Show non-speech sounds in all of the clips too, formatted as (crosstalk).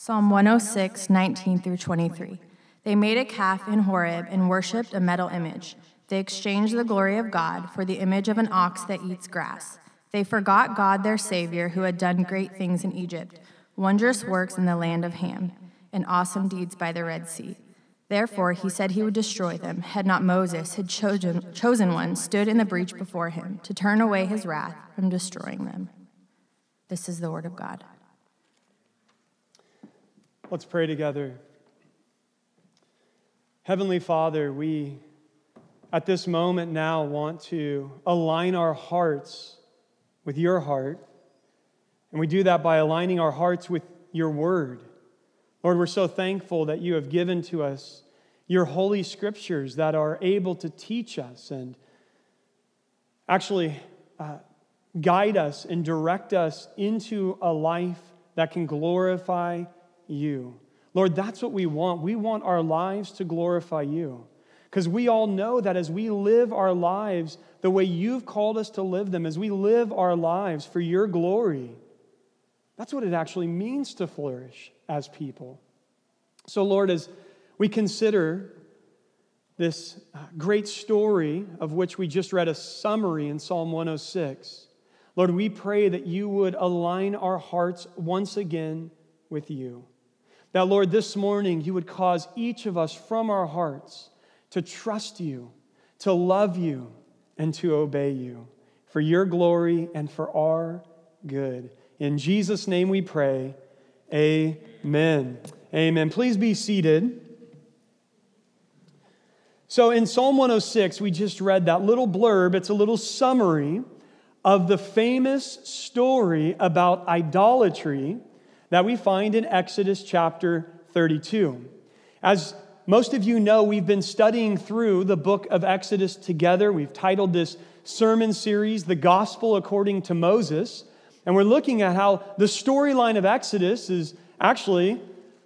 Psalm 106, 19 through 23. They made a calf in Horeb and worshipped a metal image. They exchanged the glory of God for the image of an ox that eats grass. They forgot God, their Savior, who had done great things in Egypt, wondrous works in the land of Ham, and awesome deeds by the Red Sea. Therefore, he said he would destroy them, had not Moses, his chosen, chosen one, stood in the breach before him to turn away his wrath from destroying them. This is the word of God. Let's pray together. Heavenly Father, we at this moment now want to align our hearts with your heart. And we do that by aligning our hearts with your word. Lord, we're so thankful that you have given to us your holy scriptures that are able to teach us and actually uh, guide us and direct us into a life that can glorify you. Lord, that's what we want. We want our lives to glorify you. Because we all know that as we live our lives the way you've called us to live them, as we live our lives for your glory, that's what it actually means to flourish as people. So, Lord, as we consider this uh, great story of which we just read a summary in Psalm 106, Lord, we pray that you would align our hearts once again with you. That, Lord, this morning you would cause each of us from our hearts to trust you, to love you, and to obey you for your glory and for our good. In Jesus' name we pray. Amen. Amen. Please be seated. So, in Psalm 106, we just read that little blurb. It's a little summary of the famous story about idolatry that we find in Exodus chapter 32. As most of you know, we've been studying through the book of Exodus together. We've titled this sermon series, The Gospel According to Moses. And we're looking at how the storyline of Exodus is actually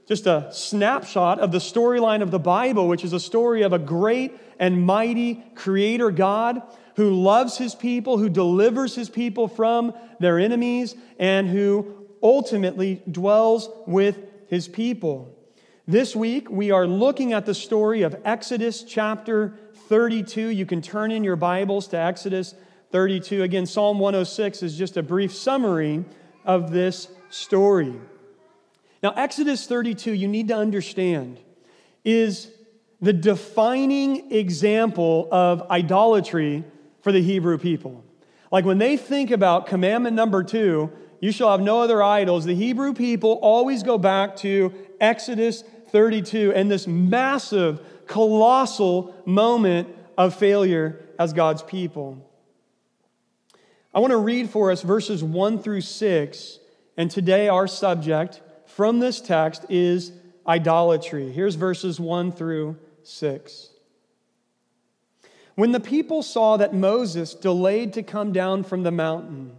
just a snapshot of the storyline of the Bible, which is a story of a great and mighty creator God who loves his people, who delivers his people from their enemies, and who ultimately dwells with his people. This week, we are looking at the story of Exodus chapter 32. You can turn in your Bibles to Exodus 32. Again, Psalm 106 is just a brief summary of this story. Now, Exodus 32, you need to understand, is the defining example of idolatry for the Hebrew people. Like when they think about commandment number two, you shall have no other idols. The Hebrew people always go back to Exodus 32 and this massive, colossal moment of failure as God's people. I want to read for us verses 1 through 6, and today our subject from this text is idolatry. Here's verses 1 through 6. When the people saw that Moses delayed to come down from the mountain,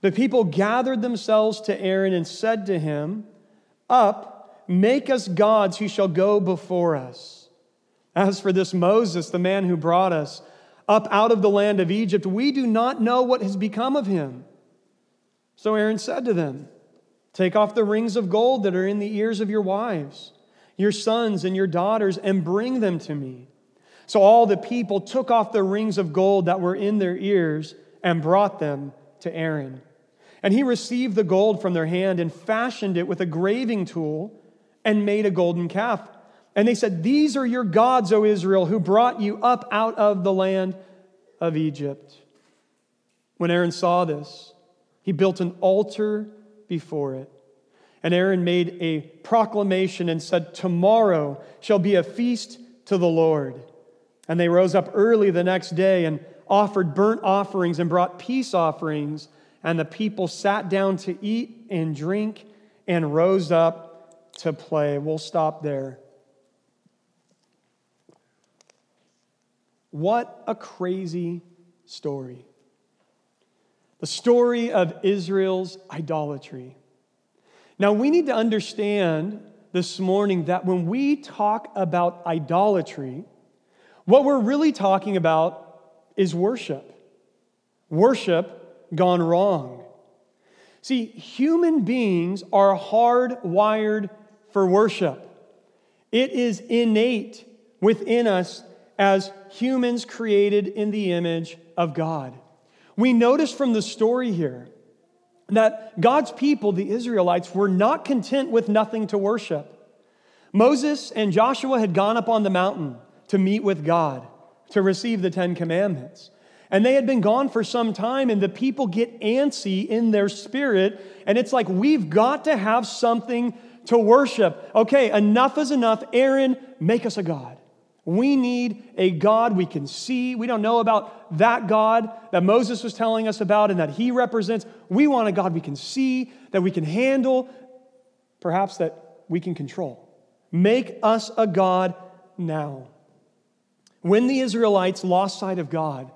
the people gathered themselves to Aaron and said to him, Up, make us gods who shall go before us. As for this Moses, the man who brought us up out of the land of Egypt, we do not know what has become of him. So Aaron said to them, Take off the rings of gold that are in the ears of your wives, your sons, and your daughters, and bring them to me. So all the people took off the rings of gold that were in their ears and brought them to Aaron. And he received the gold from their hand and fashioned it with a graving tool and made a golden calf. And they said, These are your gods, O Israel, who brought you up out of the land of Egypt. When Aaron saw this, he built an altar before it. And Aaron made a proclamation and said, Tomorrow shall be a feast to the Lord. And they rose up early the next day and offered burnt offerings and brought peace offerings and the people sat down to eat and drink and rose up to play. We'll stop there. What a crazy story. The story of Israel's idolatry. Now, we need to understand this morning that when we talk about idolatry, what we're really talking about is worship. Worship gone wrong. See, human beings are hardwired for worship. It is innate within us as humans created in the image of God. We notice from the story here that God's people, the Israelites, were not content with nothing to worship. Moses and Joshua had gone up on the mountain to meet with God, to receive the Ten Commandments. And they had been gone for some time, and the people get antsy in their spirit. And it's like, we've got to have something to worship. Okay, enough is enough. Aaron, make us a God. We need a God we can see. We don't know about that God that Moses was telling us about and that he represents. We want a God we can see, that we can handle, perhaps that we can control. Make us a God now. When the Israelites lost sight of God,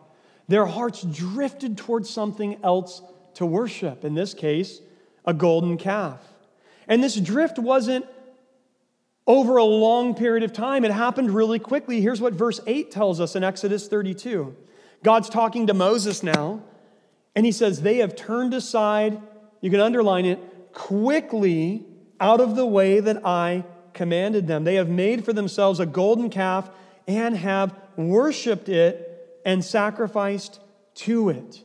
their hearts drifted towards something else to worship. In this case, a golden calf. And this drift wasn't over a long period of time. It happened really quickly. Here's what verse 8 tells us in Exodus 32. God's talking to Moses now, and he says, They have turned aside, you can underline it, quickly out of the way that I commanded them. They have made for themselves a golden calf and have worshiped it and sacrificed to it.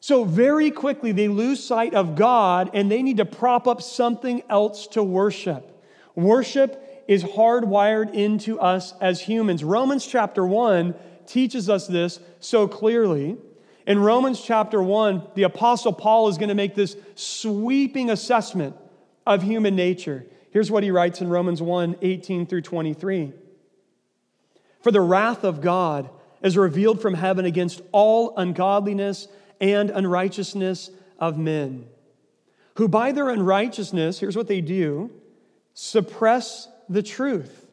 So, very quickly, they lose sight of God and they need to prop up something else to worship. Worship is hardwired into us as humans. Romans chapter 1 teaches us this so clearly. In Romans chapter 1, the Apostle Paul is going to make this sweeping assessment of human nature. Here's what he writes in Romans 1 18 through 23. For the wrath of God is revealed from heaven against all ungodliness and unrighteousness of men, who by their unrighteousness, here's what they do suppress the truth.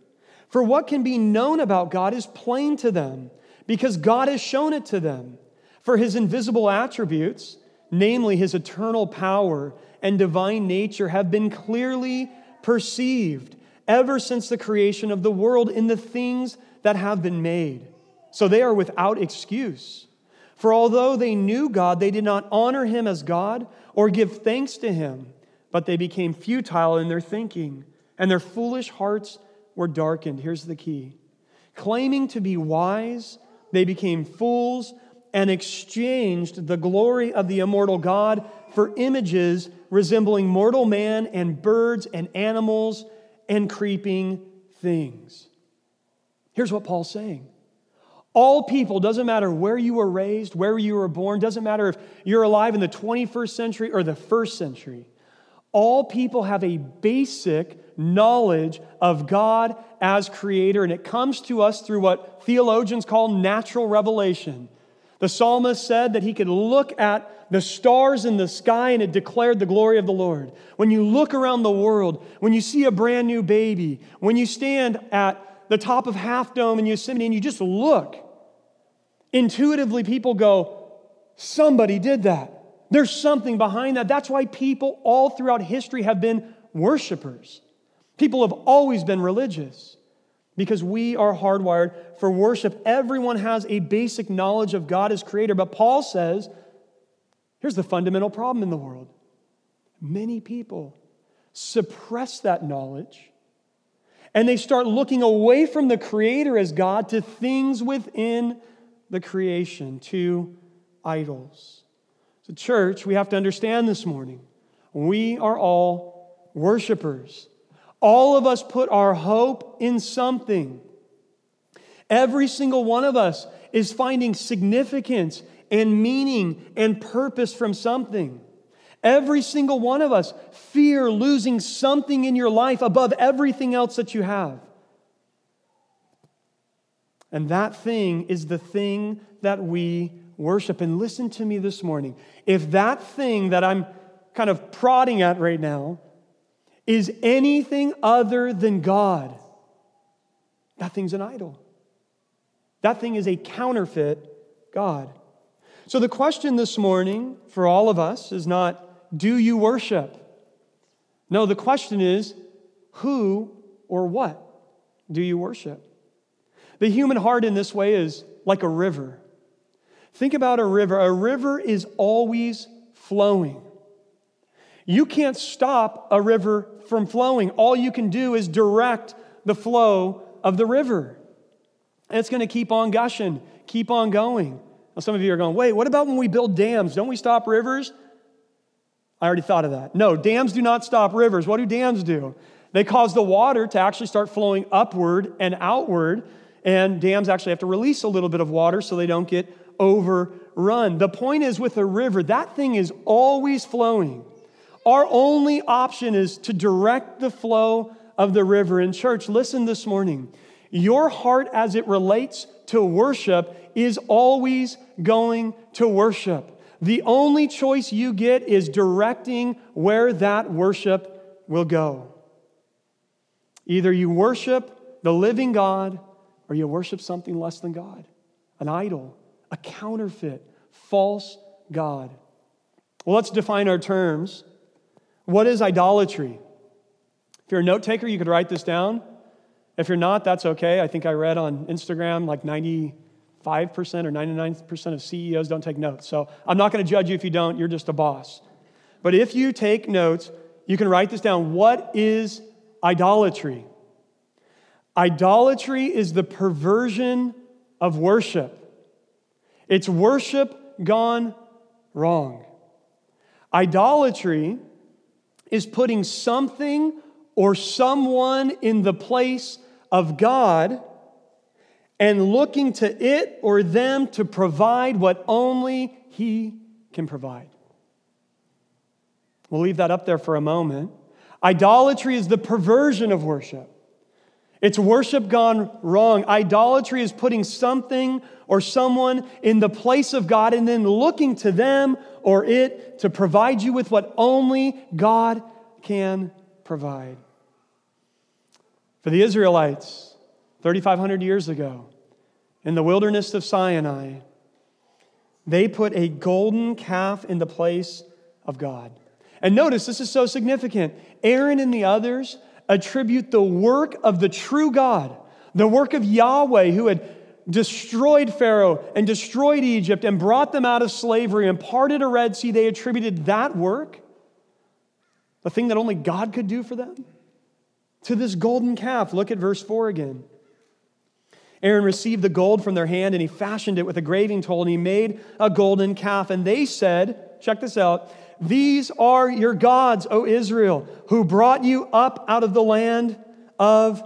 For what can be known about God is plain to them, because God has shown it to them. For his invisible attributes, namely his eternal power and divine nature, have been clearly perceived ever since the creation of the world in the things that have been made. So they are without excuse. For although they knew God, they did not honor him as God or give thanks to him, but they became futile in their thinking and their foolish hearts were darkened. Here's the key claiming to be wise, they became fools and exchanged the glory of the immortal God for images resembling mortal man and birds and animals and creeping things. Here's what Paul's saying. All people, doesn't matter where you were raised, where you were born, doesn't matter if you're alive in the 21st century or the first century, all people have a basic knowledge of God as creator, and it comes to us through what theologians call natural revelation. The psalmist said that he could look at the stars in the sky and it declared the glory of the Lord. When you look around the world, when you see a brand new baby, when you stand at the top of Half Dome in Yosemite and you just look, intuitively people go, Somebody did that. There's something behind that. That's why people all throughout history have been worshipers. People have always been religious because we are hardwired for worship. Everyone has a basic knowledge of God as creator, but Paul says here's the fundamental problem in the world many people suppress that knowledge and they start looking away from the creator as God to things within the creation, to idols. So, church, we have to understand this morning we are all worshipers. All of us put our hope in something. Every single one of us is finding significance and meaning and purpose from something. Every single one of us fear losing something in your life above everything else that you have. And that thing is the thing that we worship. And listen to me this morning. If that thing that I'm kind of prodding at right now is anything other than God, that thing's an idol. That thing is a counterfeit God. So the question this morning for all of us is not, do you worship? No, the question is, who or what do you worship? The human heart in this way is like a river. Think about a river. A river is always flowing. You can't stop a river from flowing. All you can do is direct the flow of the river. And it's going to keep on gushing, keep on going. Now, some of you are going, wait, what about when we build dams? Don't we stop rivers? I already thought of that. No, dams do not stop rivers. What do dams do? They cause the water to actually start flowing upward and outward, and dams actually have to release a little bit of water so they don't get overrun. The point is with a river, that thing is always flowing. Our only option is to direct the flow of the river. In church, listen this morning. Your heart as it relates to worship is always going to worship. The only choice you get is directing where that worship will go. Either you worship the living God or you worship something less than God, an idol, a counterfeit, false God. Well, let's define our terms. What is idolatry? If you're a note taker, you could write this down. If you're not, that's okay. I think I read on Instagram like 95% or 99% of CEOs don't take notes. So I'm not going to judge you if you don't, you're just a boss. But if you take notes, you can write this down. What is idolatry? Idolatry is the perversion of worship, it's worship gone wrong. Idolatry is putting something or someone in the place of God and looking to it or them to provide what only He can provide. We'll leave that up there for a moment. Idolatry is the perversion of worship. It's worship gone wrong. Idolatry is putting something or someone in the place of God and then looking to them or it to provide you with what only God can provide. For the Israelites, 3,500 years ago, in the wilderness of Sinai, they put a golden calf in the place of God. And notice this is so significant. Aaron and the others attribute the work of the true God, the work of Yahweh, who had destroyed Pharaoh and destroyed Egypt and brought them out of slavery and parted a Red Sea. They attributed that work, the thing that only God could do for them, to this golden calf. Look at verse 4 again. Aaron received the gold from their hand and he fashioned it with a graving tool and he made a golden calf. And they said, check this out, these are your gods, O Israel, who brought you up out of the land of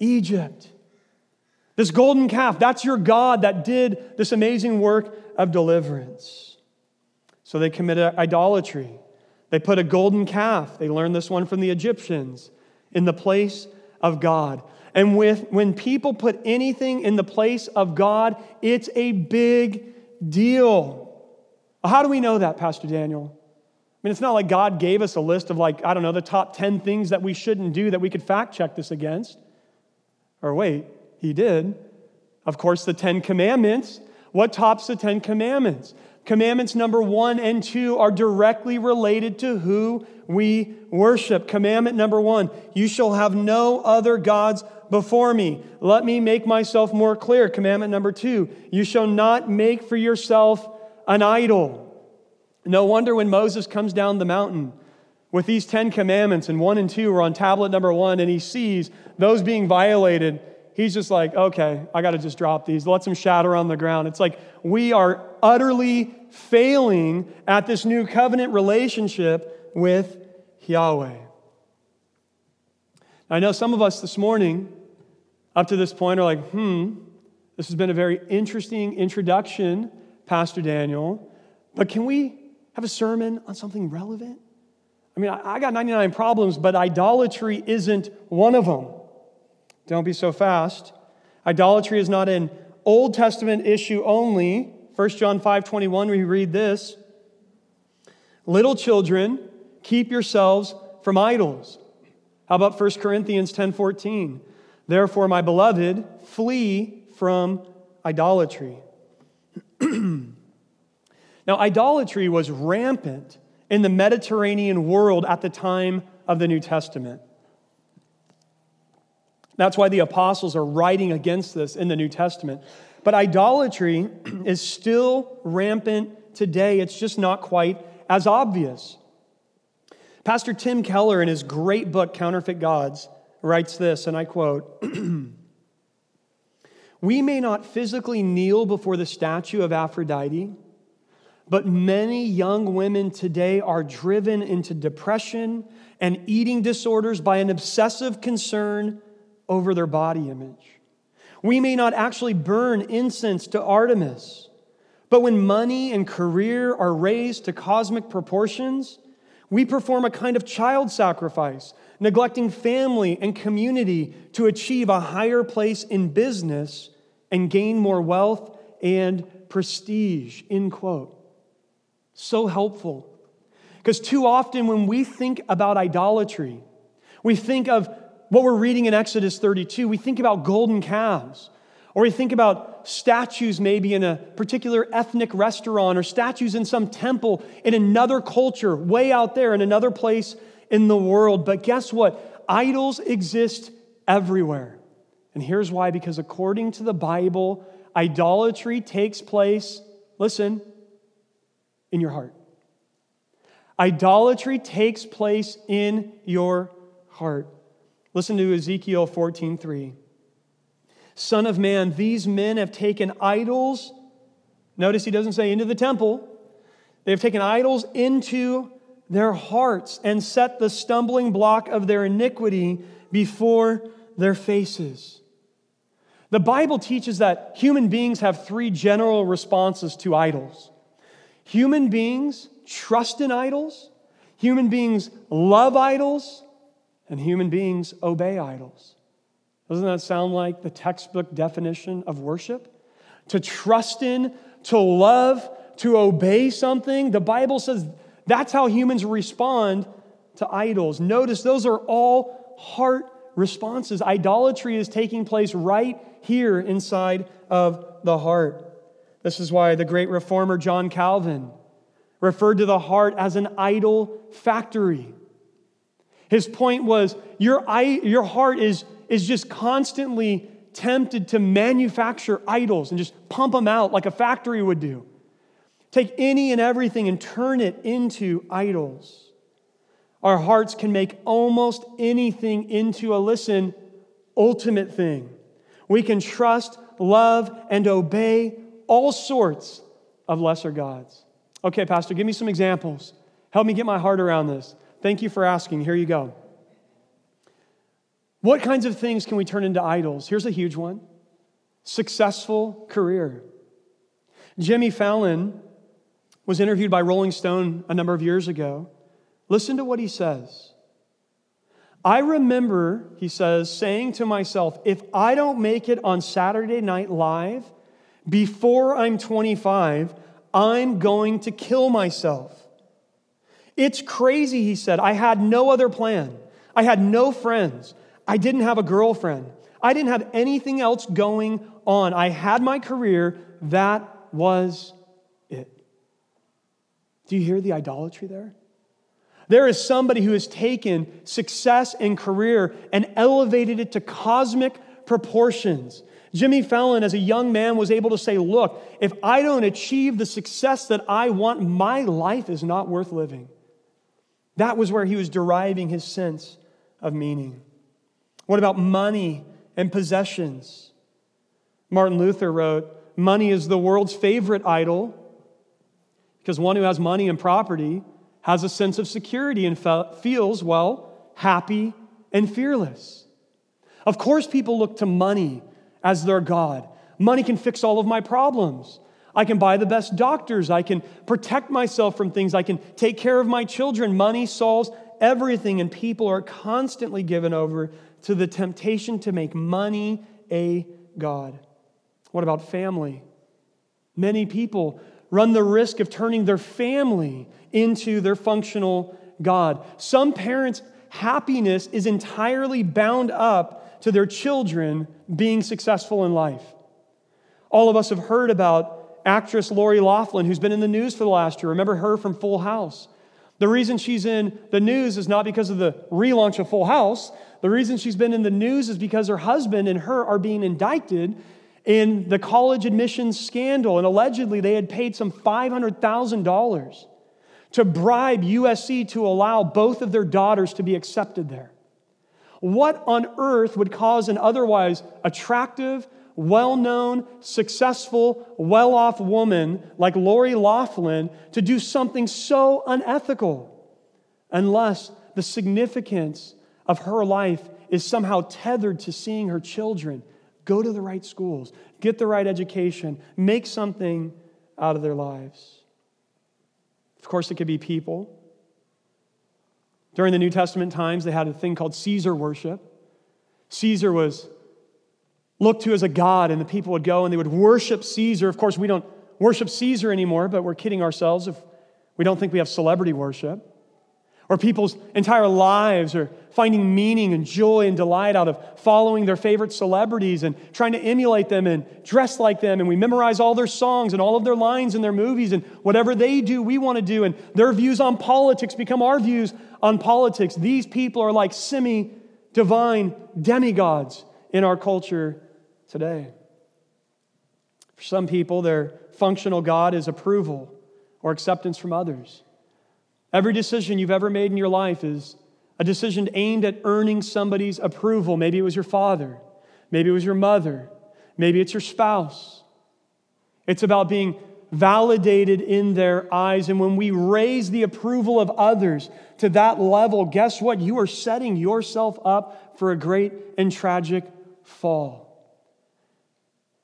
Egypt. This golden calf, that's your God that did this amazing work of deliverance. So they committed idolatry. They put a golden calf, they learned this one from the Egyptians, in the place of God. And with, when people put anything in the place of God, it's a big deal. How do we know that, Pastor Daniel? I mean, it's not like God gave us a list of, like, I don't know, the top 10 things that we shouldn't do that we could fact check this against. Or wait, He did. Of course, the 10 commandments. What tops the 10 commandments? Commandments number one and two are directly related to who we worship. Commandment number one you shall have no other gods before me. Let me make myself more clear. Commandment number two you shall not make for yourself an idol. No wonder when Moses comes down the mountain with these Ten Commandments, and one and two are on tablet number one, and he sees those being violated, he's just like, okay, I got to just drop these. Let them shatter on the ground. It's like we are utterly failing at this new covenant relationship with Yahweh. I know some of us this morning, up to this point, are like, hmm, this has been a very interesting introduction, Pastor Daniel, but can we have a sermon on something relevant? I mean, I got 99 problems, but idolatry isn't one of them. Don't be so fast. Idolatry is not an Old Testament issue only. 1 John 5 21, we read this Little children, keep yourselves from idols. How about 1 Corinthians 10 14? Therefore, my beloved, flee from idolatry. (clears throat) Now, idolatry was rampant in the Mediterranean world at the time of the New Testament. That's why the apostles are writing against this in the New Testament. But idolatry (clears throat) is still rampant today. It's just not quite as obvious. Pastor Tim Keller, in his great book, Counterfeit Gods, writes this, and I quote (clears throat) We may not physically kneel before the statue of Aphrodite, but many young women today are driven into depression and eating disorders by an obsessive concern over their body image. We may not actually burn incense to Artemis, but when money and career are raised to cosmic proportions, we perform a kind of child sacrifice, neglecting family and community to achieve a higher place in business and gain more wealth and prestige. End quote. So helpful. Because too often when we think about idolatry, we think of what we're reading in Exodus 32, we think about golden calves. Or we think about statues maybe in a particular ethnic restaurant or statues in some temple in another culture, way out there in another place in the world. But guess what? Idols exist everywhere. And here's why because according to the Bible, idolatry takes place, listen, in your heart. Idolatry takes place in your heart. Listen to Ezekiel 14:3. Son of man, these men have taken idols. Notice he doesn't say into the temple. They have taken idols into their hearts and set the stumbling block of their iniquity before their faces. The Bible teaches that human beings have three general responses to idols. Human beings trust in idols, human beings love idols, and human beings obey idols. Doesn't that sound like the textbook definition of worship? To trust in, to love, to obey something. The Bible says that's how humans respond to idols. Notice those are all heart responses. Idolatry is taking place right here inside of the heart. This is why the great reformer John Calvin referred to the heart as an idol factory. His point was your, your heart is is just constantly tempted to manufacture idols and just pump them out like a factory would do. Take any and everything and turn it into idols. Our hearts can make almost anything into a, listen, ultimate thing. We can trust, love, and obey all sorts of lesser gods. Okay, Pastor, give me some examples. Help me get my heart around this. Thank you for asking. Here you go. What kinds of things can we turn into idols? Here's a huge one successful career. Jimmy Fallon was interviewed by Rolling Stone a number of years ago. Listen to what he says. I remember, he says, saying to myself, if I don't make it on Saturday Night Live before I'm 25, I'm going to kill myself. It's crazy, he said. I had no other plan. I had no friends. I didn't have a girlfriend. I didn't have anything else going on. I had my career. That was it. Do you hear the idolatry there? There is somebody who has taken success and career and elevated it to cosmic proportions. Jimmy Fallon, as a young man, was able to say, Look, if I don't achieve the success that I want, my life is not worth living. That was where he was deriving his sense of meaning. What about money and possessions? Martin Luther wrote, Money is the world's favorite idol because one who has money and property has a sense of security and feels, well, happy and fearless. Of course, people look to money as their God. Money can fix all of my problems. I can buy the best doctors. I can protect myself from things. I can take care of my children. Money solves everything, and people are constantly given over to the temptation to make money a God. What about family? Many people run the risk of turning their family into their functional God. Some parents' happiness is entirely bound up to their children being successful in life. All of us have heard about actress Lori Loughlin, who's been in the news for the last year. Remember her from Full House? The reason she's in the news is not because of the relaunch of Full House. The reason she's been in the news is because her husband and her are being indicted in the college admissions scandal. And allegedly, they had paid some $500,000 to bribe USC to allow both of their daughters to be accepted there. What on earth would cause an otherwise attractive, well known, successful, well off woman like Lori Loughlin to do something so unethical unless the significance of her life is somehow tethered to seeing her children go to the right schools, get the right education, make something out of their lives. Of course, it could be people. During the New Testament times, they had a thing called Caesar worship. Caesar was looked to as a god, and the people would go and they would worship Caesar. Of course, we don't worship Caesar anymore, but we're kidding ourselves if we don't think we have celebrity worship or people's entire lives are finding meaning and joy and delight out of following their favorite celebrities and trying to emulate them and dress like them. And we memorize all their songs and all of their lines in their movies and whatever they do, we want to do. And their views on politics become our views on politics. These people are like semi divine demigods in our culture today. For some people, their functional God is approval or acceptance from others. Every decision you've ever made in your life is a decision aimed at earning somebody's approval. Maybe it was your father, maybe it was your mother, maybe it's your spouse. It's about being validated in their eyes. And when we raise the approval of others to that level, guess what? You are setting yourself up for a great and tragic fall.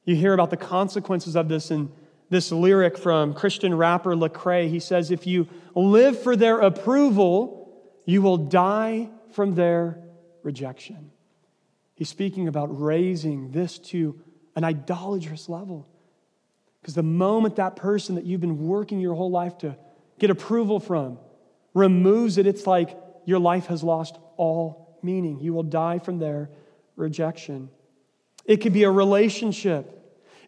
You hear about the consequences of this in this lyric from Christian rapper Lecrae. He says, If you live for their approval, you will die from their rejection. He's speaking about raising this to an idolatrous level. Because the moment that person that you've been working your whole life to get approval from removes it, it's like your life has lost all meaning. You will die from their rejection. It could be a relationship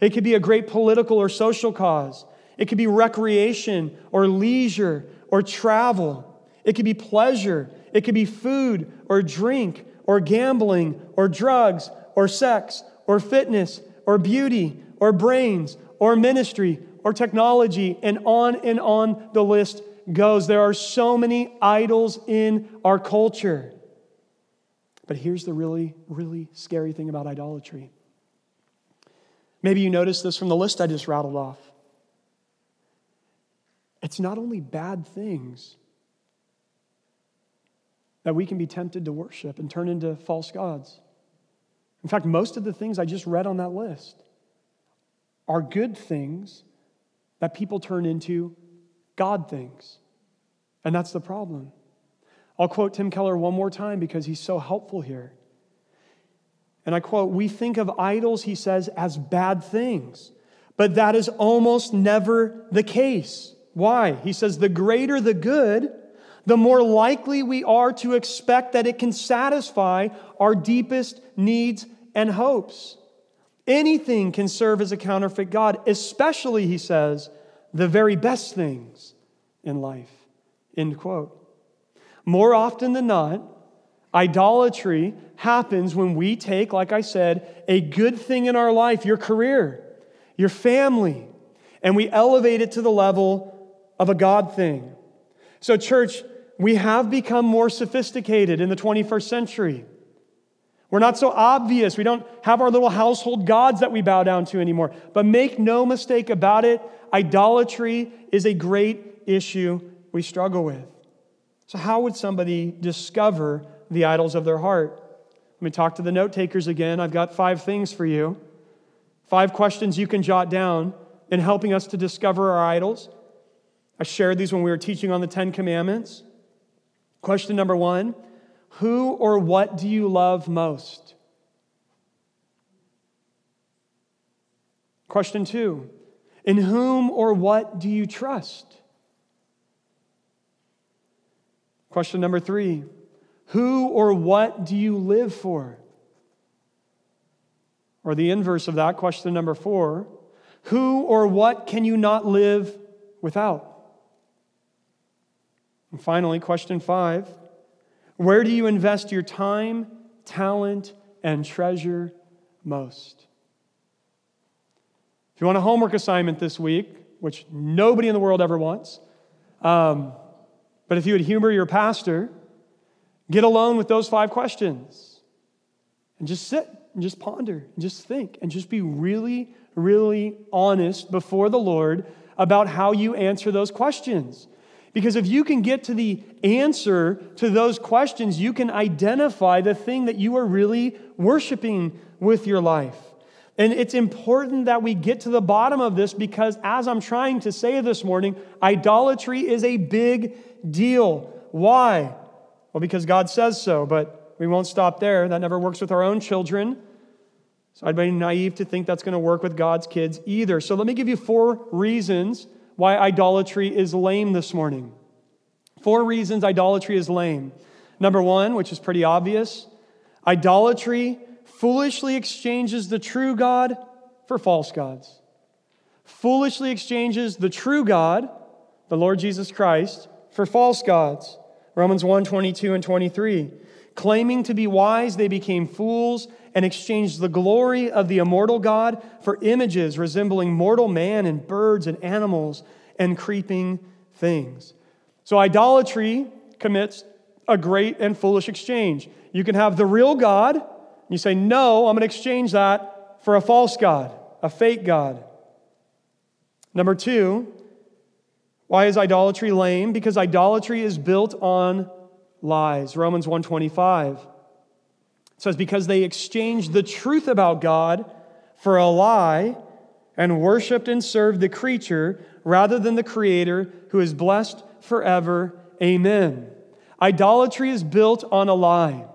it could be a great political or social cause. It could be recreation or leisure or travel. It could be pleasure. It could be food or drink or gambling or drugs or sex or fitness or beauty or brains or ministry or technology, and on and on the list goes. There are so many idols in our culture. But here's the really, really scary thing about idolatry Maybe you noticed this from the list I just rattled off. It's not only bad things that we can be tempted to worship and turn into false gods. In fact, most of the things I just read on that list are good things that people turn into God things. And that's the problem. I'll quote Tim Keller one more time because he's so helpful here. And I quote, We think of idols, he says, as bad things, but that is almost never the case. Why? He says, The greater the good, the more likely we are to expect that it can satisfy our deepest needs and hopes. Anything can serve as a counterfeit God, especially, he says, the very best things in life. End quote. More often than not, Idolatry happens when we take, like I said, a good thing in our life, your career, your family, and we elevate it to the level of a God thing. So, church, we have become more sophisticated in the 21st century. We're not so obvious. We don't have our little household gods that we bow down to anymore. But make no mistake about it, idolatry is a great issue we struggle with. So, how would somebody discover the idols of their heart. Let me talk to the note takers again. I've got five things for you. Five questions you can jot down in helping us to discover our idols. I shared these when we were teaching on the Ten Commandments. Question number one Who or what do you love most? Question two In whom or what do you trust? Question number three who or what do you live for? Or the inverse of that, question number four Who or what can you not live without? And finally, question five Where do you invest your time, talent, and treasure most? If you want a homework assignment this week, which nobody in the world ever wants, um, But if you would humor your pastor, get alone with those five questions and just sit and just ponder and just think and just be really, really honest before the Lord about how you answer those questions. Because if you can get to the answer to those questions, you can identify the thing that you are really worshiping with your life. And it's important that we get to the bottom of this because, as I'm trying to say this morning, idolatry is a big deal. Why? Well, because God says so, but we won't stop there. That never works with our own children. So I'd be naive to think that's going to work with God's kids either. So let me give you four reasons why idolatry is lame this morning. Four reasons idolatry is lame. Number one, which is pretty obvious idolatry foolishly exchanges the true God for false gods. Foolishly exchanges the true God, the Lord Jesus Christ, for false gods. Romans 1 22 and 23. Claiming to be wise, they became fools and exchanged the glory of the immortal God for images resembling mortal man and birds and animals and creeping things. So, idolatry commits a great and foolish exchange. You can have the real God, and you say, No, I'm going to exchange that for a false God, a fake God. Number two, why is idolatry lame? Because idolatry is built on lies. Romans 125 says because they exchanged the truth about God for a lie and worshiped and served the creature rather than the creator who is blessed forever. Amen. Idolatry is built on a lie.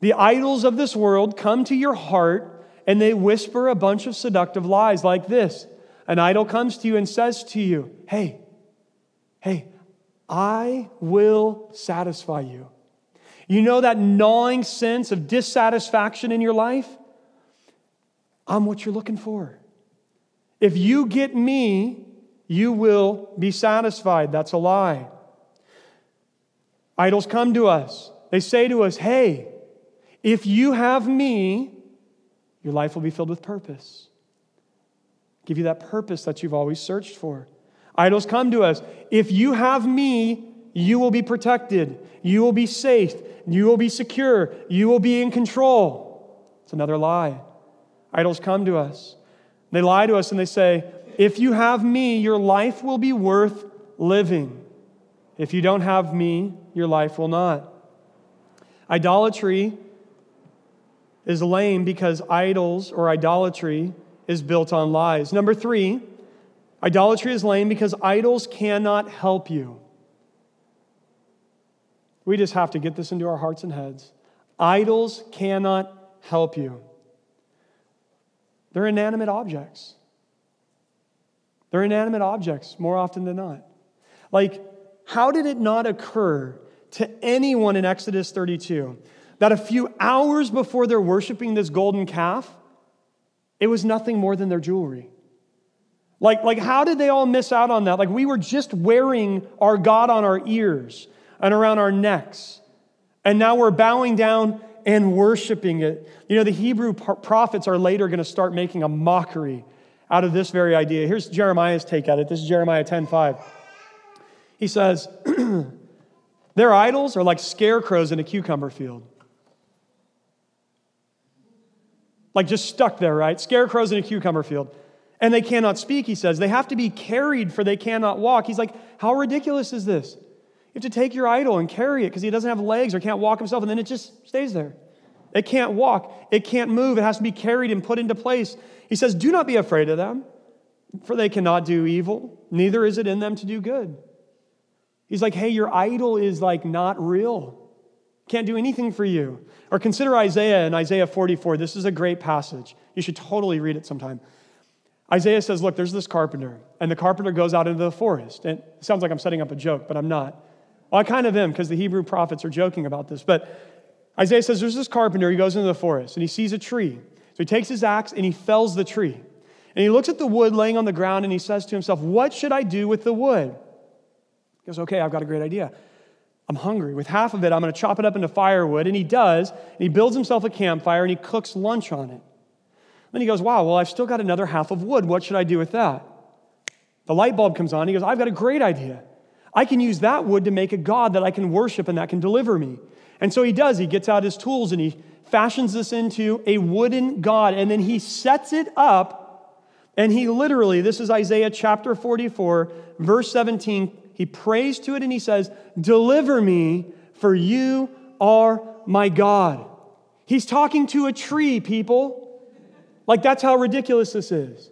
The idols of this world come to your heart and they whisper a bunch of seductive lies like this. An idol comes to you and says to you, Hey, hey, I will satisfy you. You know that gnawing sense of dissatisfaction in your life? I'm what you're looking for. If you get me, you will be satisfied. That's a lie. Idols come to us. They say to us, Hey, if you have me, your life will be filled with purpose. Give you that purpose that you've always searched for. Idols come to us. If you have me, you will be protected. You will be safe. You will be secure. You will be in control. It's another lie. Idols come to us. They lie to us and they say, If you have me, your life will be worth living. If you don't have me, your life will not. Idolatry is lame because idols or idolatry is built on lies. Number three, idolatry is lame because idols cannot help you. We just have to get this into our hearts and heads. Idols cannot help you. They're inanimate objects. They're inanimate objects more often than not. Like, how did it not occur to anyone in Exodus 32 that a few hours before they're worshiping this golden calf, it was nothing more than their jewelry? Like, like, how did they all miss out on that? Like, we were just wearing our God on our ears and around our necks. And now we're bowing down and worshiping it. You know, the Hebrew prophets are later going to start making a mockery out of this very idea. Here's Jeremiah's take at it. This is Jeremiah 10:5. He says, (clears throat) Their idols are like scarecrows in a cucumber field. Like just stuck there, right? Scarecrows in a cucumber field. And they cannot speak, he says. They have to be carried, for they cannot walk. He's like, How ridiculous is this? You have to take your idol and carry it because he doesn't have legs or can't walk himself, and then it just stays there. It can't walk, it can't move, it has to be carried and put into place. He says, Do not be afraid of them, for they cannot do evil, neither is it in them to do good. He's like, Hey, your idol is like not real. Can't do anything for you. Or consider Isaiah in Isaiah 44. This is a great passage. You should totally read it sometime. Isaiah says, Look, there's this carpenter, and the carpenter goes out into the forest. And it sounds like I'm setting up a joke, but I'm not. Well, I kind of am because the Hebrew prophets are joking about this. But Isaiah says there's this carpenter, he goes into the forest and he sees a tree. So he takes his axe and he fells the tree. And he looks at the wood laying on the ground and he says to himself, What should I do with the wood? He goes, Okay, I've got a great idea. I'm hungry. With half of it, I'm going to chop it up into firewood. And he does. And he builds himself a campfire and he cooks lunch on it. Then he goes, Wow, well, I've still got another half of wood. What should I do with that? The light bulb comes on. He goes, I've got a great idea. I can use that wood to make a God that I can worship and that can deliver me. And so he does. He gets out his tools and he fashions this into a wooden God, and then he sets it up. And he literally, this is Isaiah chapter 44, verse 17. He prays to it and he says, Deliver me, for you are my God. He's talking to a tree, people. Like, that's how ridiculous this is.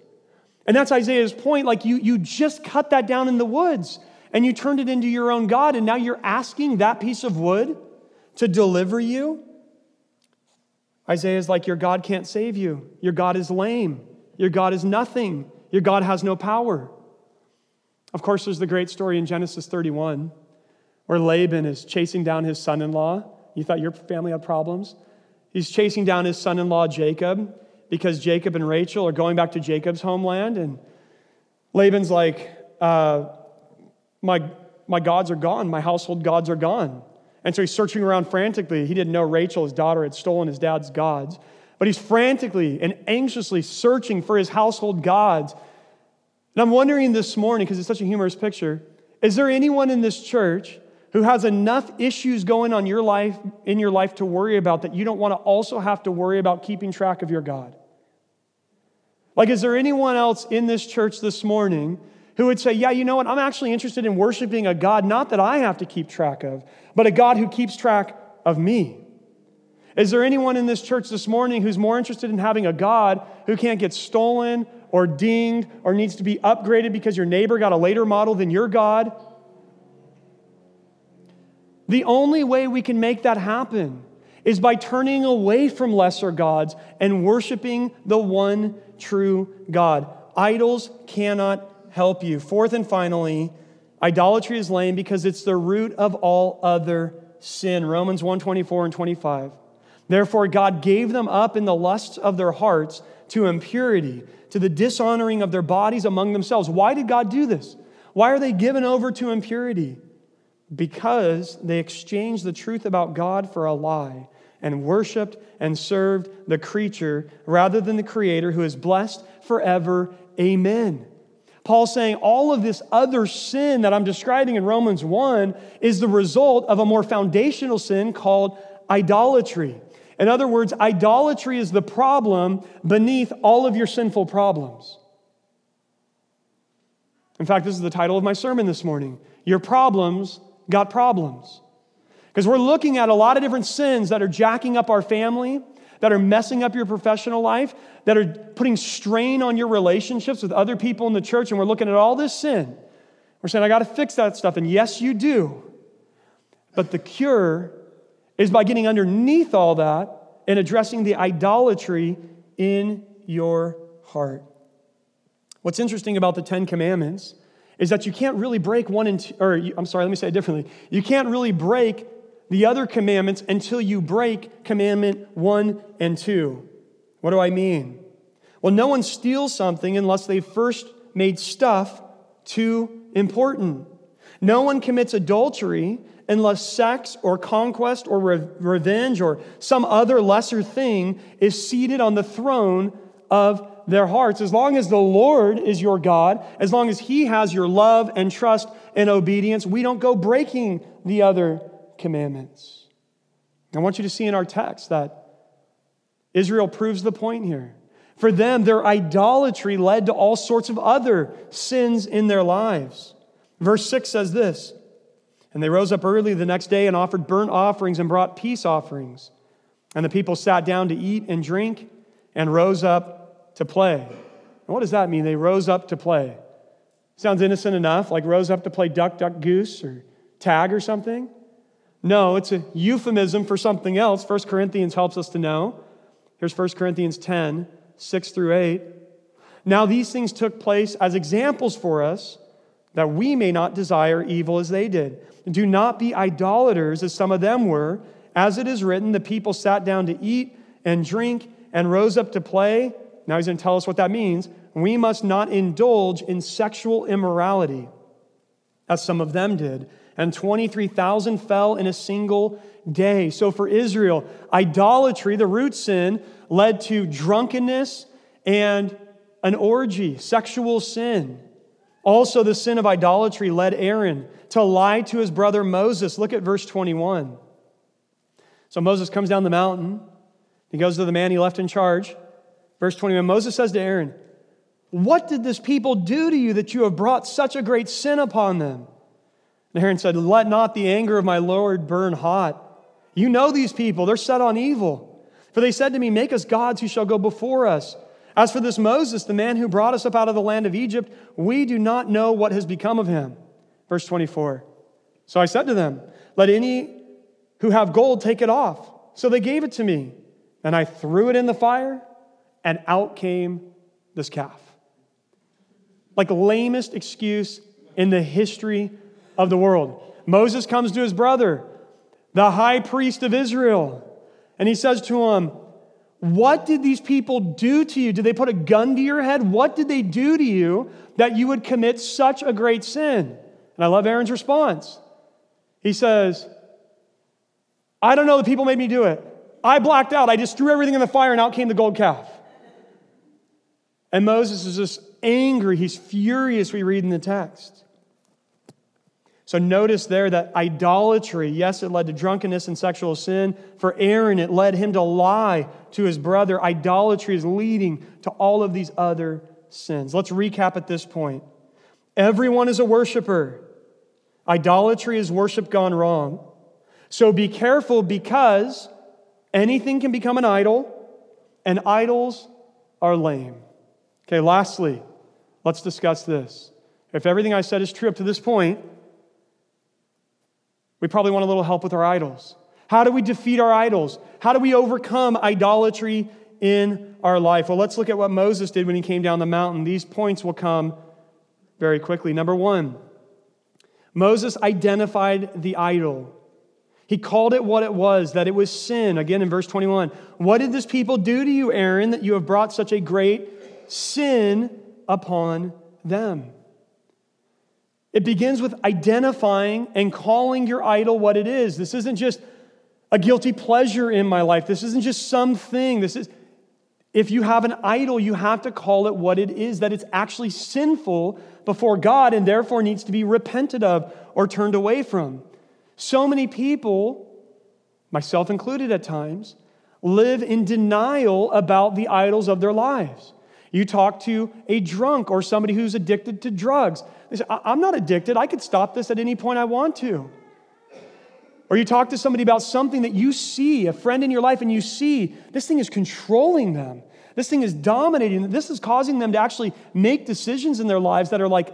And that's Isaiah's point. Like, you, you just cut that down in the woods and you turned it into your own God, and now you're asking that piece of wood to deliver you? Isaiah is like, Your God can't save you. Your God is lame. Your God is nothing. Your God has no power. Of course, there's the great story in Genesis 31 where Laban is chasing down his son in law. You thought your family had problems? He's chasing down his son in law, Jacob, because Jacob and Rachel are going back to Jacob's homeland. And Laban's like, uh, my, my gods are gone. My household gods are gone. And so he's searching around frantically. He didn't know Rachel, his daughter, had stolen his dad's gods. But he's frantically and anxiously searching for his household gods. And I'm wondering this morning, because it's such a humorous picture, is there anyone in this church who has enough issues going on your life in your life to worry about that you don't want to also have to worry about keeping track of your God? Like, is there anyone else in this church this morning who would say, Yeah, you know what? I'm actually interested in worshiping a God not that I have to keep track of, but a God who keeps track of me. Is there anyone in this church this morning who's more interested in having a God who can't get stolen or dinged or needs to be upgraded because your neighbor got a later model than your God? The only way we can make that happen is by turning away from lesser gods and worshiping the one true God. Idols cannot help you. Fourth and finally, idolatry is lame because it's the root of all other sin. Romans 1 24 and 25. Therefore, God gave them up in the lusts of their hearts to impurity, to the dishonoring of their bodies among themselves. Why did God do this? Why are they given over to impurity? Because they exchanged the truth about God for a lie and worshiped and served the creature rather than the Creator who is blessed forever. Amen. Paul's saying all of this other sin that I'm describing in Romans 1 is the result of a more foundational sin called idolatry. In other words, idolatry is the problem beneath all of your sinful problems. In fact, this is the title of my sermon this morning Your Problems Got Problems. Because we're looking at a lot of different sins that are jacking up our family, that are messing up your professional life, that are putting strain on your relationships with other people in the church, and we're looking at all this sin. We're saying, I got to fix that stuff. And yes, you do. But the cure is by getting underneath all that and addressing the idolatry in your heart. What's interesting about the Ten Commandments is that you can't really break one and two, or I'm sorry, let me say it differently. You can't really break the other commandments until you break commandment one and two. What do I mean? Well, no one steals something unless they first made stuff too important. No one commits adultery unless sex or conquest or re- revenge or some other lesser thing is seated on the throne of their hearts. As long as the Lord is your God, as long as He has your love and trust and obedience, we don't go breaking the other commandments. I want you to see in our text that Israel proves the point here. For them, their idolatry led to all sorts of other sins in their lives. Verse 6 says this And they rose up early the next day and offered burnt offerings and brought peace offerings. And the people sat down to eat and drink and rose up to play. And what does that mean? They rose up to play. Sounds innocent enough, like rose up to play duck, duck, goose or tag or something. No, it's a euphemism for something else. 1 Corinthians helps us to know. Here's 1 Corinthians 10, 6 through 8. Now, these things took place as examples for us that we may not desire evil as they did. Do not be idolaters as some of them were. As it is written, the people sat down to eat and drink and rose up to play. Now he's going to tell us what that means. We must not indulge in sexual immorality, as some of them did and 23,000 fell in a single day. So for Israel, idolatry, the root sin, led to drunkenness and an orgy, sexual sin. Also, the sin of idolatry led Aaron to lie to his brother Moses. Look at verse 21. So Moses comes down the mountain. He goes to the man he left in charge. Verse 21 Moses says to Aaron, What did this people do to you that you have brought such a great sin upon them? And Aaron said, Let not the anger of my Lord burn hot. You know these people, they're set on evil. For they said to me, Make us gods who shall go before us. As for this Moses, the man who brought us up out of the land of Egypt, we do not know what has become of him. Verse 24. So I said to them, Let any who have gold take it off. So they gave it to me, and I threw it in the fire, and out came this calf. Like lamest excuse in the history of the world. Moses comes to his brother, the high priest of Israel, and he says to him, What did these people do to you? Did they put a gun to your head? What did they do to you that you would commit such a great sin? And I love Aaron's response. He says, I don't know, the people made me do it. I blacked out. I just threw everything in the fire, and out came the gold calf. And Moses is just angry. He's furious, we read in the text. So notice there that idolatry, yes, it led to drunkenness and sexual sin. For Aaron, it led him to lie to his brother. Idolatry is leading to all of these other sins. Let's recap at this point. Everyone is a worshiper. Idolatry is worship gone wrong. So be careful because anything can become an idol, and idols are lame. Okay, lastly, let's discuss this. If everything I said is true up to this point, we probably want a little help with our idols. How do we defeat our idols? How do we overcome idolatry in our life? Well, let's look at what Moses did when he came down the mountain. These points will come very quickly. Number one, Moses identified the idol. He called it what it was, that it was sin. Again, in verse 21, what did this people do to you, Aaron, that you have brought such a great sin upon them? It begins with identifying and calling your idol what it is. This isn't just a guilty pleasure in my life. This isn't just something. This is if you have an idol, you have to call it what it is, that it's actually sinful before God and therefore needs to be repented of or turned away from. So many people, myself included at times, live in denial about the idols of their lives. You talk to a drunk or somebody who's addicted to drugs. They say, I'm not addicted. I could stop this at any point I want to. Or you talk to somebody about something that you see, a friend in your life, and you see this thing is controlling them. This thing is dominating. This is causing them to actually make decisions in their lives that are like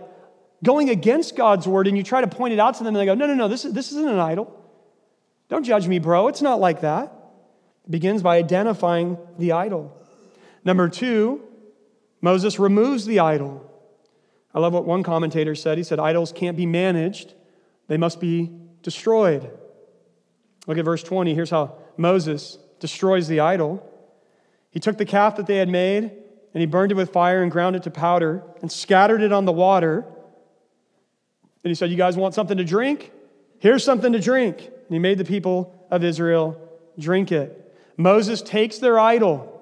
going against God's word. And you try to point it out to them, and they go, No, no, no, this, is, this isn't an idol. Don't judge me, bro. It's not like that. It begins by identifying the idol. Number two, Moses removes the idol. I love what one commentator said. He said, Idols can't be managed, they must be destroyed. Look at verse 20. Here's how Moses destroys the idol. He took the calf that they had made, and he burned it with fire and ground it to powder and scattered it on the water. And he said, You guys want something to drink? Here's something to drink. And he made the people of Israel drink it. Moses takes their idol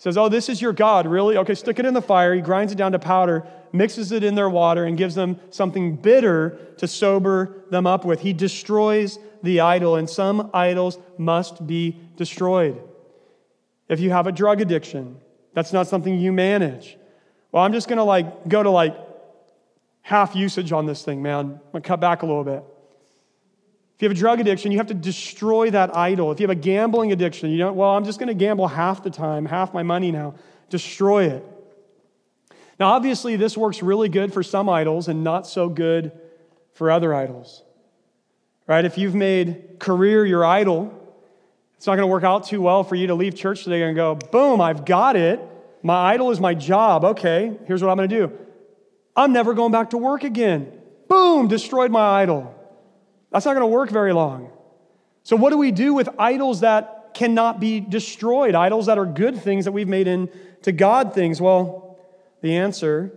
says, Oh, this is your God, really? Okay, stick it in the fire. He grinds it down to powder, mixes it in their water, and gives them something bitter to sober them up with. He destroys the idol, and some idols must be destroyed. If you have a drug addiction, that's not something you manage. Well, I'm just to like go to like half usage on this thing, man. I'm to cut back a little bit. If you have a drug addiction, you have to destroy that idol. If you have a gambling addiction, you don't, well, I'm just going to gamble half the time, half my money now. Destroy it. Now, obviously, this works really good for some idols and not so good for other idols. Right? If you've made career your idol, it's not going to work out too well for you to leave church today and go, boom, I've got it. My idol is my job. Okay, here's what I'm going to do I'm never going back to work again. Boom, destroyed my idol. That's not going to work very long. So, what do we do with idols that cannot be destroyed? Idols that are good things that we've made into God things? Well, the answer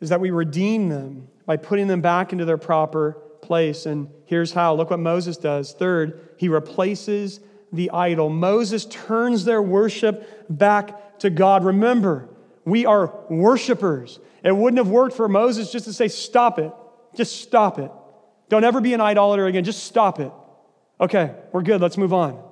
is that we redeem them by putting them back into their proper place. And here's how look what Moses does. Third, he replaces the idol. Moses turns their worship back to God. Remember, We are worshipers. It wouldn't have worked for Moses just to say, Stop it. Just stop it. Don't ever be an idolater again. Just stop it. Okay, we're good. Let's move on.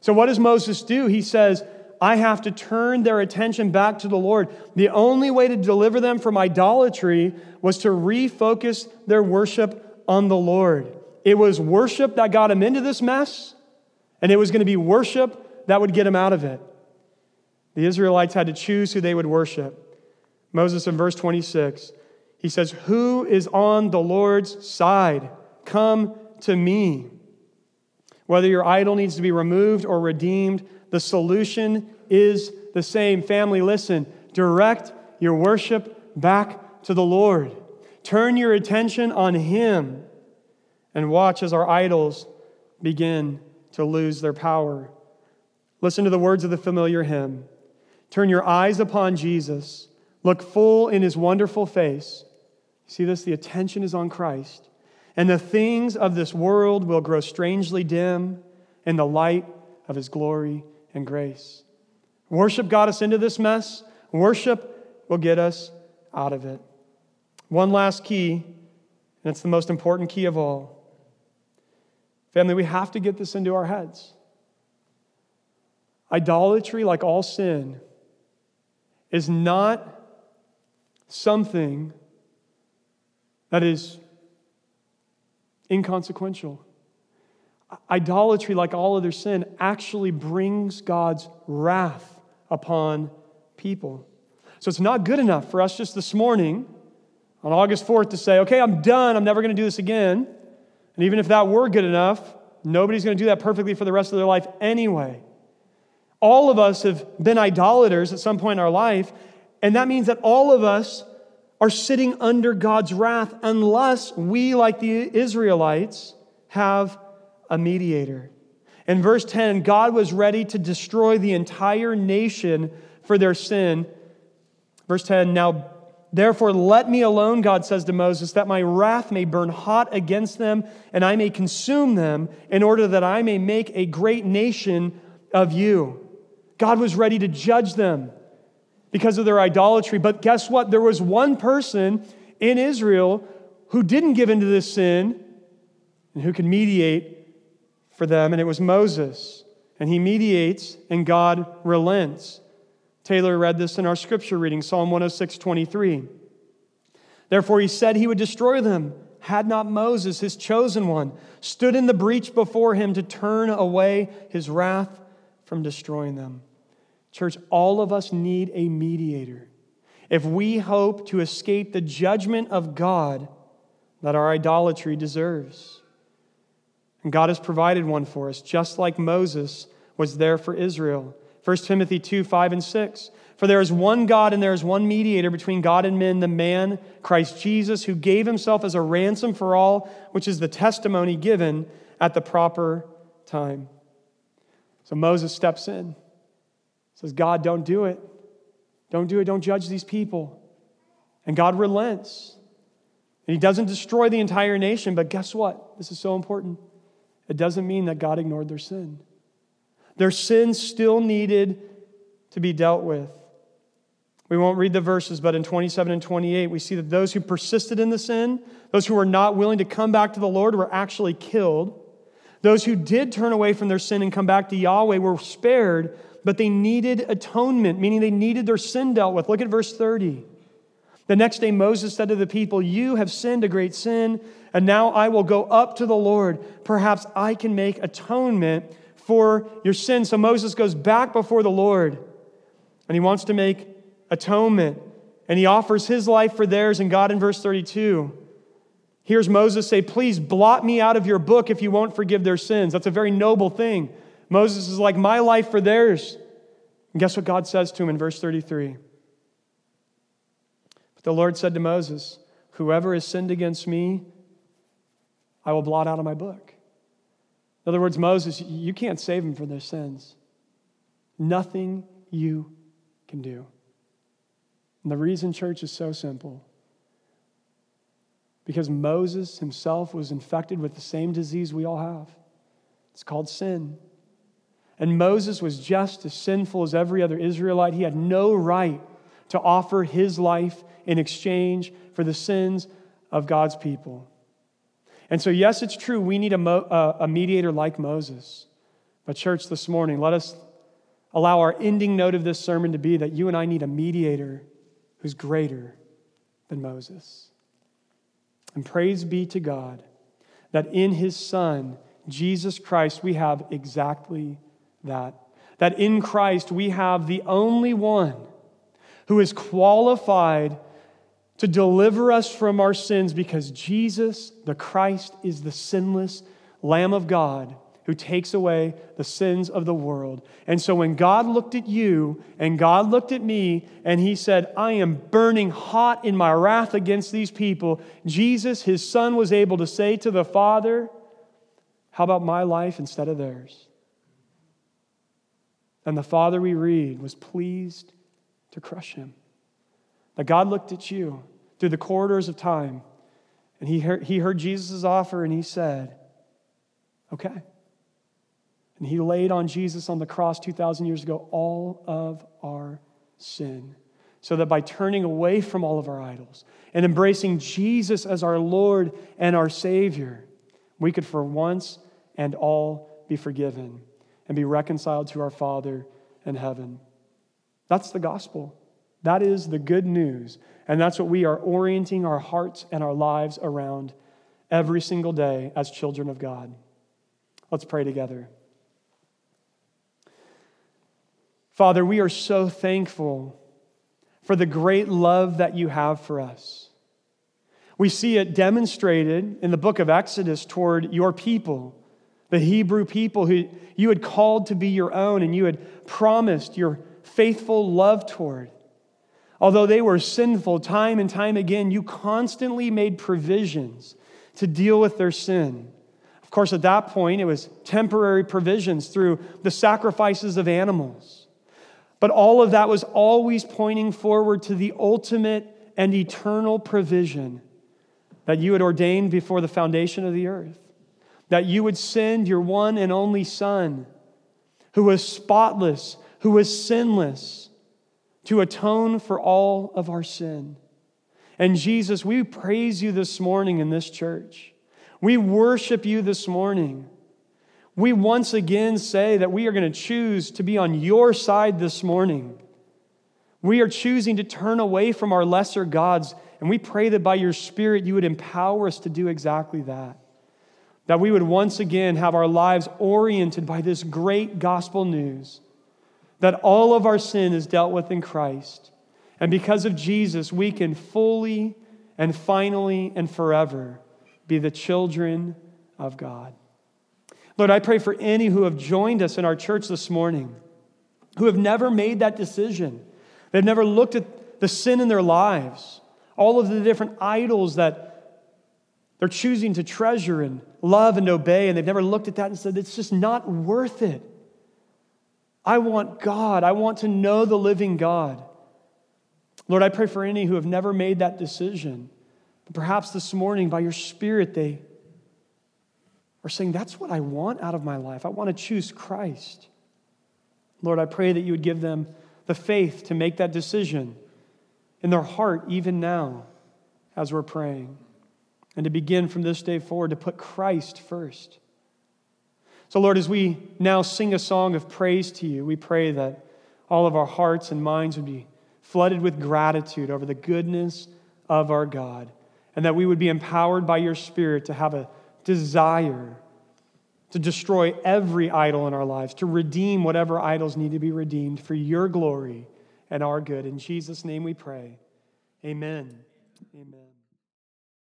So, what does Moses do? He says, I have to turn their attention back to the Lord. The only way to deliver them from idolatry was to refocus their worship on the Lord. It was worship that got them into this mess, and it was going to be worship that would get them out of it. The Israelites had to choose who they would worship. Moses in verse 26, he says, Who is on the Lord's side? Come to me. Whether your idol needs to be removed or redeemed, the solution is the same. Family, listen, direct your worship back to the Lord. Turn your attention on Him and watch as our idols begin to lose their power. Listen to the words of the familiar hymn. Turn your eyes upon Jesus. Look full in his wonderful face. See this? The attention is on Christ. And the things of this world will grow strangely dim in the light of his glory and grace. Worship got us into this mess. Worship will get us out of it. One last key, and it's the most important key of all. Family, we have to get this into our heads. Idolatry, like all sin, is not something that is inconsequential. Idolatry, like all other sin, actually brings God's wrath upon people. So it's not good enough for us just this morning on August 4th to say, okay, I'm done, I'm never going to do this again. And even if that were good enough, nobody's going to do that perfectly for the rest of their life anyway. All of us have been idolaters at some point in our life, and that means that all of us are sitting under God's wrath unless we, like the Israelites, have a mediator. In verse 10, God was ready to destroy the entire nation for their sin. Verse 10, now therefore let me alone, God says to Moses, that my wrath may burn hot against them and I may consume them in order that I may make a great nation of you. God was ready to judge them because of their idolatry. But guess what? There was one person in Israel who didn't give into this sin and who could mediate for them, and it was Moses. And he mediates, and God relents. Taylor read this in our scripture reading, Psalm 106 23. Therefore, he said he would destroy them, had not Moses, his chosen one, stood in the breach before him to turn away his wrath from destroying them. Church, all of us need a mediator. If we hope to escape the judgment of God that our idolatry deserves. And God has provided one for us, just like Moses was there for Israel. 1 Timothy 2 5 and 6. For there is one God and there is one mediator between God and men, the man, Christ Jesus, who gave himself as a ransom for all, which is the testimony given at the proper time. So Moses steps in, says, God, don't do it. Don't do it. Don't judge these people. And God relents. And he doesn't destroy the entire nation, but guess what? This is so important. It doesn't mean that God ignored their sin. Their sin still needed to be dealt with. We won't read the verses, but in 27 and 28, we see that those who persisted in the sin, those who were not willing to come back to the Lord, were actually killed. Those who did turn away from their sin and come back to Yahweh were spared, but they needed atonement, meaning they needed their sin dealt with. Look at verse 30. The next day, Moses said to the people, You have sinned a great sin, and now I will go up to the Lord. Perhaps I can make atonement for your sin. So Moses goes back before the Lord, and he wants to make atonement. And he offers his life for theirs, and God in verse 32 hears Moses say, Please blot me out of your book if you won't forgive their sins. That's a very noble thing. Moses is like, My life for theirs. And guess what God says to him in verse 33? But The Lord said to Moses, Whoever has sinned against me, I will blot out of my book. In other words, Moses, you can't save them from their sins. Nothing you can do. And the reason, church, is so simple because Moses himself was infected with the same disease we all have. It's called sin. And Moses was just as sinful as every other Israelite. He had no right to offer his life in exchange for the sins of God's people. And so, yes, it's true, we need a, mo- a mediator like Moses. But, church, this morning, let us allow our ending note of this sermon to be that you and I need a mediator who's greater than Moses. And praise be to God that in his Son, Jesus Christ, we have exactly that. That in Christ, we have the only one who is qualified to deliver us from our sins because Jesus, the Christ, is the sinless Lamb of God who takes away the sins of the world. And so when God looked at you and God looked at me and he said, I am burning hot in my wrath against these people, Jesus, his son, was able to say to the Father, How about my life instead of theirs? And the Father, we read, was pleased to crush him. That God looked at you through the corridors of time and he heard, he heard Jesus' offer and he said, Okay. And he laid on Jesus on the cross 2,000 years ago all of our sin. So that by turning away from all of our idols and embracing Jesus as our Lord and our Savior, we could for once and all be forgiven and be reconciled to our Father in heaven. That's the gospel. That is the good news. And that's what we are orienting our hearts and our lives around every single day as children of God. Let's pray together. Father, we are so thankful for the great love that you have for us. We see it demonstrated in the book of Exodus toward your people, the Hebrew people who you had called to be your own and you had promised your faithful love toward. Although they were sinful time and time again, you constantly made provisions to deal with their sin. Of course, at that point, it was temporary provisions through the sacrifices of animals. But all of that was always pointing forward to the ultimate and eternal provision that you had ordained before the foundation of the earth. That you would send your one and only Son, who was spotless, who was sinless to atone for all of our sin. And Jesus, we praise you this morning in this church. We worship you this morning. We once again say that we are going to choose to be on your side this morning. We are choosing to turn away from our lesser gods, and we pray that by your Spirit you would empower us to do exactly that. That we would once again have our lives oriented by this great gospel news that all of our sin is dealt with in Christ. And because of Jesus, we can fully and finally and forever be the children of God. Lord, I pray for any who have joined us in our church this morning who have never made that decision. They've never looked at the sin in their lives, all of the different idols that they're choosing to treasure and love and obey, and they've never looked at that and said, it's just not worth it. I want God. I want to know the living God. Lord, I pray for any who have never made that decision. But perhaps this morning, by your Spirit, they are saying, That's what I want out of my life. I want to choose Christ. Lord, I pray that you would give them the faith to make that decision in their heart, even now, as we're praying. And to begin from this day forward to put Christ first. So, Lord, as we now sing a song of praise to you, we pray that all of our hearts and minds would be flooded with gratitude over the goodness of our God, and that we would be empowered by your Spirit to have a desire to destroy every idol in our lives, to redeem whatever idols need to be redeemed for your glory and our good. In Jesus' name we pray. Amen. Amen.